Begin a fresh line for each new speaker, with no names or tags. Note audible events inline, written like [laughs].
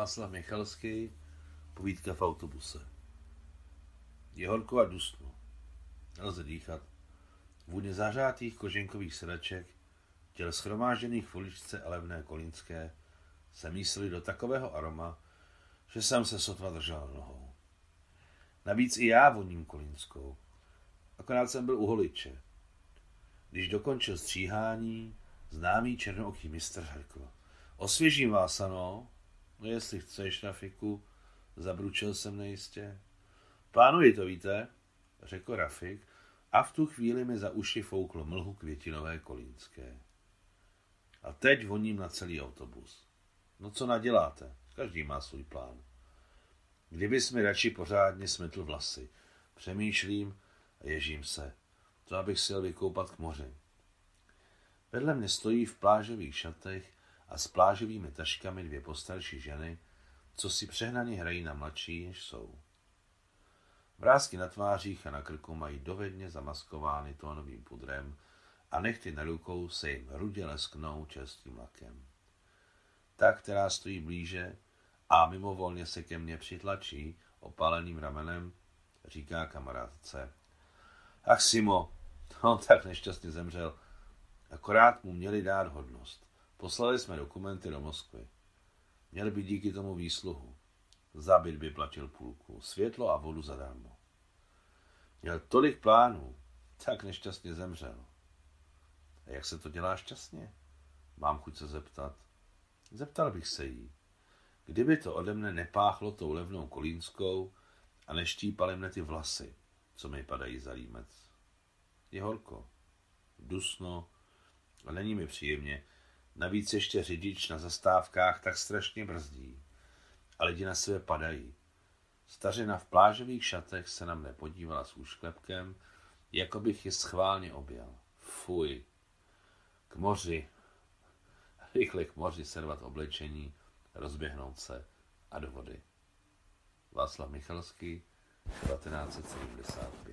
Václav Michalský, povídka v autobuse. Je horko a dusno. Nelze dýchat. Vůně zařátých koženkových sedaček, těl schromážených v uličce a levné kolínské, se mísili do takového aroma, že jsem se sotva držel nohou. Navíc i já voním kolínskou. Akorát jsem byl u holiče. Když dokončil stříhání, známý černooký mistr řekl. Osvěžím vás, ano? No jestli chceš, Rafiku, zabručil jsem nejistě. Plánuji to, víte, řekl Rafik a v tu chvíli mi za uši fouklo mlhu květinové kolínské. A teď voním na celý autobus. No co naděláte? Každý má svůj plán. Kdybys mi radši pořádně smetl vlasy. Přemýšlím a ježím se. To abych si jel vykoupat k moři. Vedle mě stojí v plážových šatech a s plážovými taškami dvě postarší ženy, co si přehnaně hrají na mladší, než jsou. Vrázky na tvářích a na krku mají dovedně zamaskovány tónovým pudrem a nechty na rukou se jim hrudě lesknou čerstvým lakem. Ta, která stojí blíže a mimovolně se ke mně přitlačí opáleným ramenem, říká kamarádce. Ach, Simo, [laughs] on tak nešťastně zemřel. Akorát mu měli dát hodnost. Poslali jsme dokumenty do Moskvy. Měl by díky tomu výsluhu. Zabit by platil půlku, světlo a vodu zadarmo. Měl tolik plánů, tak nešťastně zemřel. A jak se to dělá šťastně? Mám chuť se zeptat. Zeptal bych se jí. Kdyby to ode mne nepáchlo tou levnou kolínskou a neštípaly mne ty vlasy, co mi padají za límec. Je horko, dusno a není mi příjemně, Navíc ještě řidič na zastávkách tak strašně brzdí. A lidi na sebe padají. Stařina v plážových šatech se na mne podívala s úšklepkem, jako bych je schválně objel. Fuj. K moři. [laughs] Rychle k moři servat oblečení, rozběhnout se a do vody. Václav Michalský, 1975